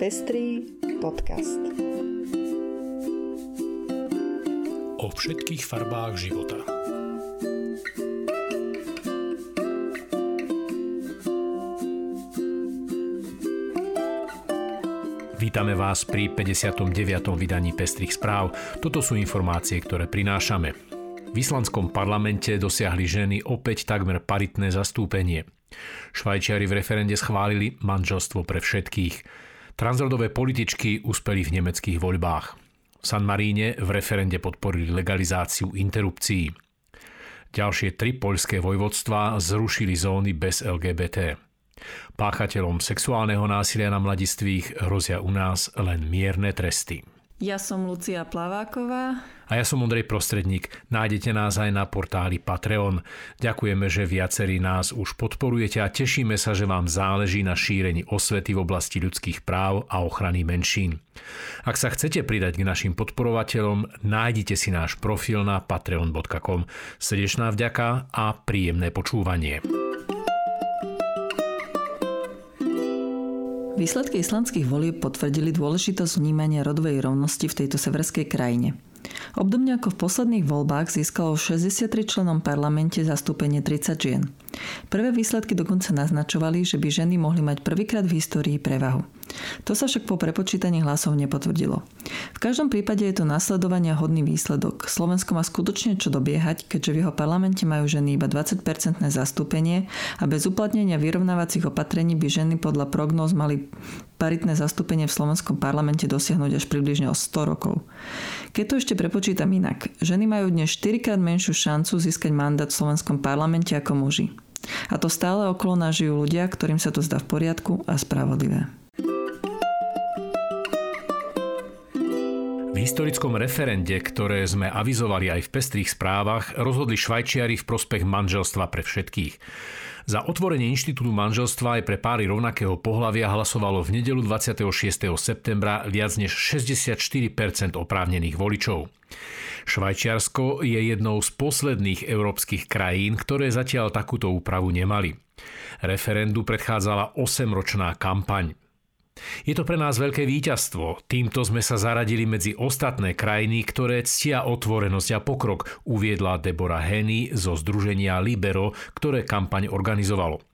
Pestrý podcast. O všetkých farbách života. Vítame vás pri 59. vydaní Pestrých správ. Toto sú informácie, ktoré prinášame. V islandskom parlamente dosiahli ženy opäť takmer paritné zastúpenie. Švajčiari v referende schválili manželstvo pre všetkých. Transrodové političky uspeli v nemeckých voľbách. V San Maríne v referende podporili legalizáciu interrupcií. Ďalšie tri poľské vojvodstvá zrušili zóny bez LGBT. Páchateľom sexuálneho násilia na mladistvých hrozia u nás len mierne tresty. Ja som Lucia Plaváková. A ja som Ondrej Prostredník. Nájdete nás aj na portáli Patreon. Ďakujeme, že viacerí nás už podporujete a tešíme sa, že vám záleží na šírení osvety v oblasti ľudských práv a ochrany menšín. Ak sa chcete pridať k našim podporovateľom, nájdite si náš profil na patreon.com. Srdečná vďaka a príjemné počúvanie. Výsledky islandských volieb potvrdili dôležitosť vnímania rodovej rovnosti v tejto severskej krajine. Obdobne ako v posledných voľbách získalo v 63 členom parlamente zastúpenie 30 žien. Prvé výsledky dokonca naznačovali, že by ženy mohli mať prvýkrát v histórii prevahu. To sa však po prepočítaní hlasov nepotvrdilo. V každom prípade je to nasledovania hodný výsledok. Slovensko má skutočne čo dobiehať, keďže v jeho parlamente majú ženy iba 20-percentné zastúpenie a bez uplatnenia vyrovnávacích opatrení by ženy podľa prognóz mali paritné zastúpenie v slovenskom parlamente dosiahnuť až približne o 100 rokov. Keď to ešte prepočítam inak, ženy majú dnes 4 krát menšiu šancu získať mandát v slovenskom parlamente ako muži. A to stále okolo nás žijú ľudia, ktorým sa to zdá v poriadku a spravodlivé. Historickom referende, ktoré sme avizovali aj v pestrých správach, rozhodli Švajčiari v prospech manželstva pre všetkých. Za otvorenie inštitútu manželstva aj pre páry rovnakého pohľavia hlasovalo v nedelu 26. septembra viac než 64% oprávnených voličov. Švajčiarsko je jednou z posledných európskych krajín, ktoré zatiaľ takúto úpravu nemali. Referendu predchádzala 8-ročná kampaň. Je to pre nás veľké víťazstvo. Týmto sme sa zaradili medzi ostatné krajiny, ktoré ctia otvorenosť a pokrok, uviedla Debora Henny zo združenia Libero, ktoré kampaň organizovalo.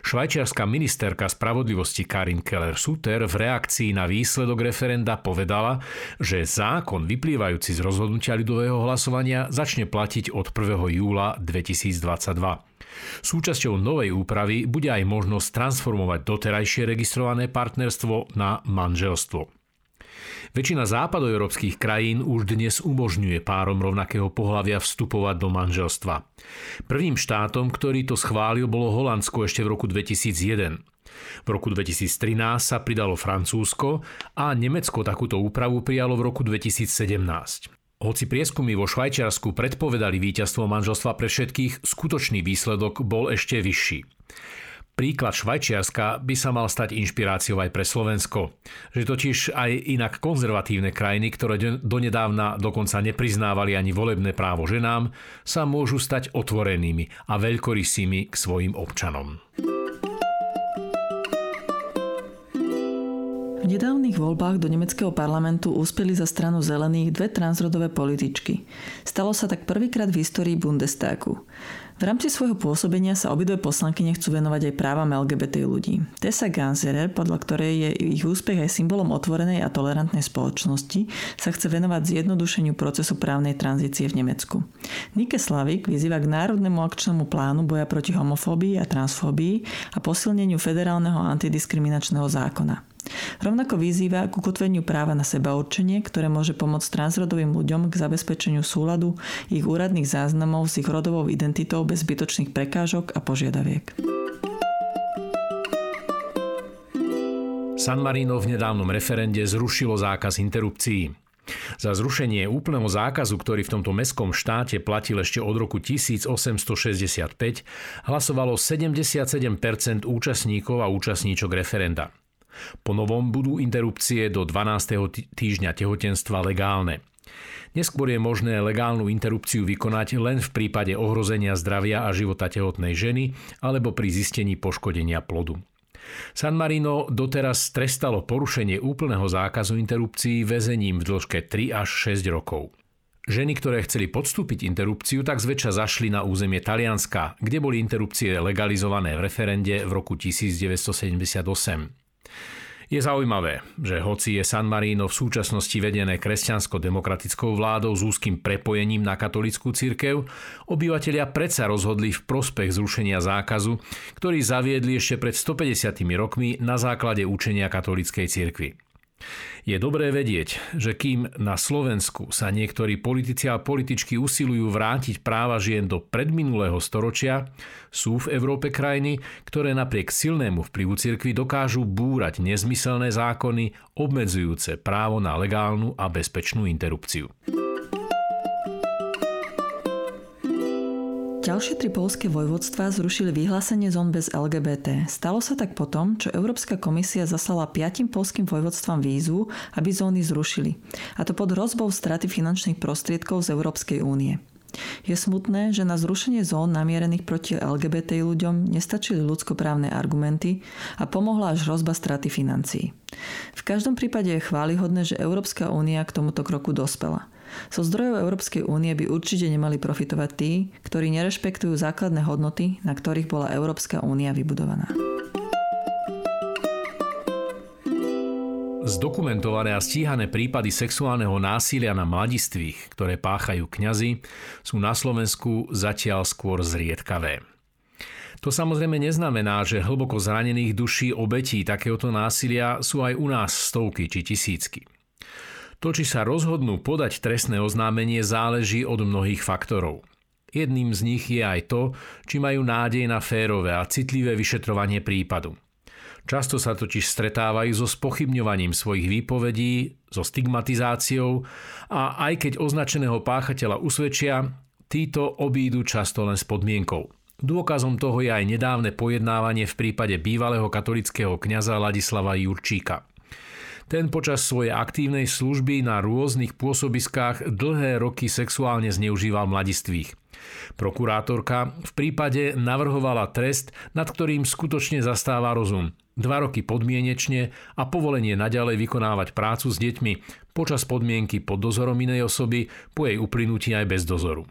Švajčiarská ministerka spravodlivosti Karin Keller-Suter v reakcii na výsledok referenda povedala, že zákon vyplývajúci z rozhodnutia ľudového hlasovania začne platiť od 1. júla 2022. Súčasťou novej úpravy bude aj možnosť transformovať doterajšie registrované partnerstvo na manželstvo. Väčšina západoeurópskych krajín už dnes umožňuje párom rovnakého pohľavia vstupovať do manželstva. Prvým štátom, ktorý to schválil, bolo Holandsko ešte v roku 2001. V roku 2013 sa pridalo Francúzsko a Nemecko takúto úpravu prijalo v roku 2017. Hoci prieskumy vo Švajčiarsku predpovedali víťazstvo manželstva pre všetkých, skutočný výsledok bol ešte vyšší. Príklad Švajčiarska by sa mal stať inšpiráciou aj pre Slovensko. Že totiž aj inak konzervatívne krajiny, ktoré donedávna dokonca nepriznávali ani volebné právo ženám, sa môžu stať otvorenými a veľkorysými k svojim občanom. Nedávnych voľbách do nemeckého parlamentu úspeli za stranu zelených dve transrodové političky. Stalo sa tak prvýkrát v histórii Bundestagu. V rámci svojho pôsobenia sa obidve poslanky nechcú venovať aj právam LGBT ľudí. Tessa Ganserer, podľa ktorej je ich úspech aj symbolom otvorenej a tolerantnej spoločnosti, sa chce venovať zjednodušeniu procesu právnej tranzície v Nemecku. Nike Slavik vyzýva k Národnému akčnému plánu boja proti homofóbii a transfóbii a posilneniu federálneho antidiskriminačného zákona. Rovnako vyzýva k ukotveniu práva na seba určenie, ktoré môže pomôcť transrodovým ľuďom k zabezpečeniu súladu ich úradných záznamov s ich rodovou identitou bez zbytočných prekážok a požiadaviek. San Marino v nedávnom referende zrušilo zákaz interrupcií. Za zrušenie úplného zákazu, ktorý v tomto mestskom štáte platil ešte od roku 1865, hlasovalo 77% účastníkov a účastníčok referenda. Po novom budú interrupcie do 12. týždňa tehotenstva legálne. Neskôr je možné legálnu interrupciu vykonať len v prípade ohrozenia zdravia a života tehotnej ženy alebo pri zistení poškodenia plodu. San Marino doteraz trestalo porušenie úplného zákazu interrupcií väzením v dĺžke 3 až 6 rokov. Ženy, ktoré chceli podstúpiť interrupciu, tak zväčša zašli na územie Talianska, kde boli interrupcie legalizované v referende v roku 1978. Je zaujímavé, že hoci je San Marino v súčasnosti vedené kresťansko-demokratickou vládou s úzkým prepojením na katolickú cirkev, obyvatelia predsa rozhodli v prospech zrušenia zákazu, ktorý zaviedli ešte pred 150 rokmi na základe učenia katolíckej cirkvi. Je dobré vedieť, že kým na Slovensku sa niektorí politici a političky usilujú vrátiť práva žien do predminulého storočia, sú v Európe krajiny, ktoré napriek silnému vplyvu cirkvi dokážu búrať nezmyselné zákony obmedzujúce právo na legálnu a bezpečnú interrupciu. Ďalšie tri polské vojvodstva zrušili vyhlásenie zón bez LGBT. Stalo sa tak potom, čo Európska komisia zaslala piatim polským vojvodstvám vízu, aby zóny zrušili. A to pod hrozbou straty finančných prostriedkov z Európskej únie. Je smutné, že na zrušenie zón namierených proti LGBT ľuďom nestačili ľudskoprávne argumenty a pomohla až hrozba straty financií. V každom prípade je chválihodné, že Európska únia k tomuto kroku dospela. So zdrojov Európskej únie by určite nemali profitovať tí, ktorí nerešpektujú základné hodnoty, na ktorých bola Európska únia vybudovaná. Zdokumentované a stíhané prípady sexuálneho násilia na mladistvých, ktoré páchajú kňazi, sú na Slovensku zatiaľ skôr zriedkavé. To samozrejme neznamená, že hlboko zranených duší obetí takéhoto násilia sú aj u nás stovky či tisícky. To, či sa rozhodnú podať trestné oznámenie, záleží od mnohých faktorov. Jedným z nich je aj to, či majú nádej na férové a citlivé vyšetrovanie prípadu. Často sa totiž stretávajú so spochybňovaním svojich výpovedí, so stigmatizáciou a aj keď označeného páchateľa usvedčia, títo obídu často len s podmienkou. Dôkazom toho je aj nedávne pojednávanie v prípade bývalého katolického kňaza Ladislava Jurčíka. Ten počas svojej aktívnej služby na rôznych pôsobiskách dlhé roky sexuálne zneužíval mladistvých. Prokurátorka v prípade navrhovala trest, nad ktorým skutočne zastáva rozum. Dva roky podmienečne a povolenie naďalej vykonávať prácu s deťmi počas podmienky pod dozorom inej osoby po jej uplynutí aj bez dozoru.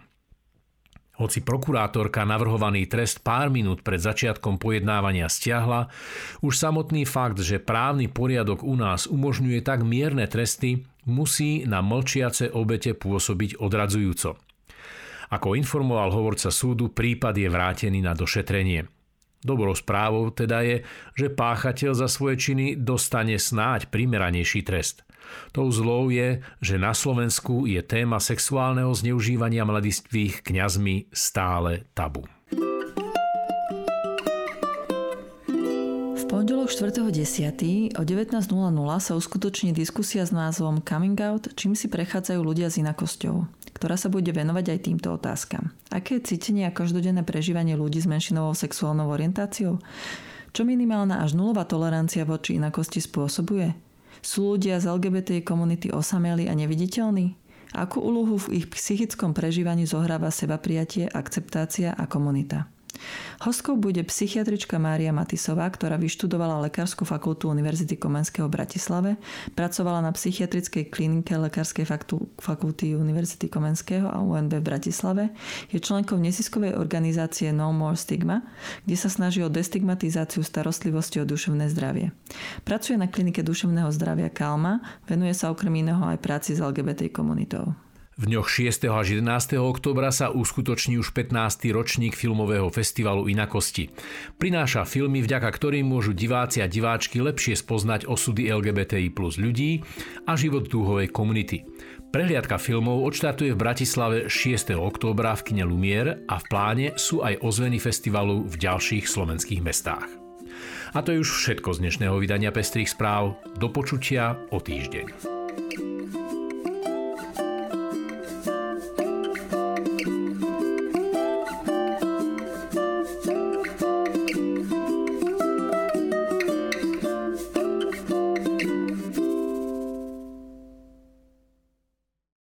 Hoci prokurátorka navrhovaný trest pár minút pred začiatkom pojednávania stiahla, už samotný fakt, že právny poriadok u nás umožňuje tak mierne tresty, musí na mlčiace obete pôsobiť odradzujúco. Ako informoval hovorca súdu, prípad je vrátený na došetrenie. Dobrou správou teda je, že páchateľ za svoje činy dostane snáď primeranejší trest – Tou zlou je, že na Slovensku je téma sexuálneho zneužívania mladistvých kňazmi stále tabu. Pondelok 4.10. o 19.00 sa uskutoční diskusia s názvom Coming Out, čím si prechádzajú ľudia s inakosťou, ktorá sa bude venovať aj týmto otázkam. Aké je cítenie a každodenné prežívanie ľudí s menšinovou sexuálnou orientáciou? Čo minimálna až nulová tolerancia voči inakosti spôsobuje? Sú ľudia z LGBT komunity osameli a neviditeľní? Akú úlohu v ich psychickom prežívaní zohráva seba prijatie, akceptácia a komunita? Hostkou bude psychiatrička Mária Matisová, ktorá vyštudovala Lekárskú fakultu Univerzity Komenského v Bratislave, pracovala na psychiatrickej klinike Lekárskej fakulty Univerzity Komenského a UNB v Bratislave, je členkou nesiskovej organizácie No More Stigma, kde sa snaží o destigmatizáciu starostlivosti o duševné zdravie. Pracuje na klinike duševného zdravia Kalma, venuje sa okrem iného aj práci s LGBT komunitou. V dňoch 6. až 11. oktobra sa uskutoční už 15. ročník filmového festivalu Inakosti. Prináša filmy, vďaka ktorým môžu diváci a diváčky lepšie spoznať osudy LGBTI plus ľudí a život dúhovej komunity. Prehliadka filmov odštartuje v Bratislave 6. októbra v kine Lumier a v pláne sú aj ozveny festivalu v ďalších slovenských mestách. A to je už všetko z dnešného vydania Pestrých správ. Do počutia o týždeň.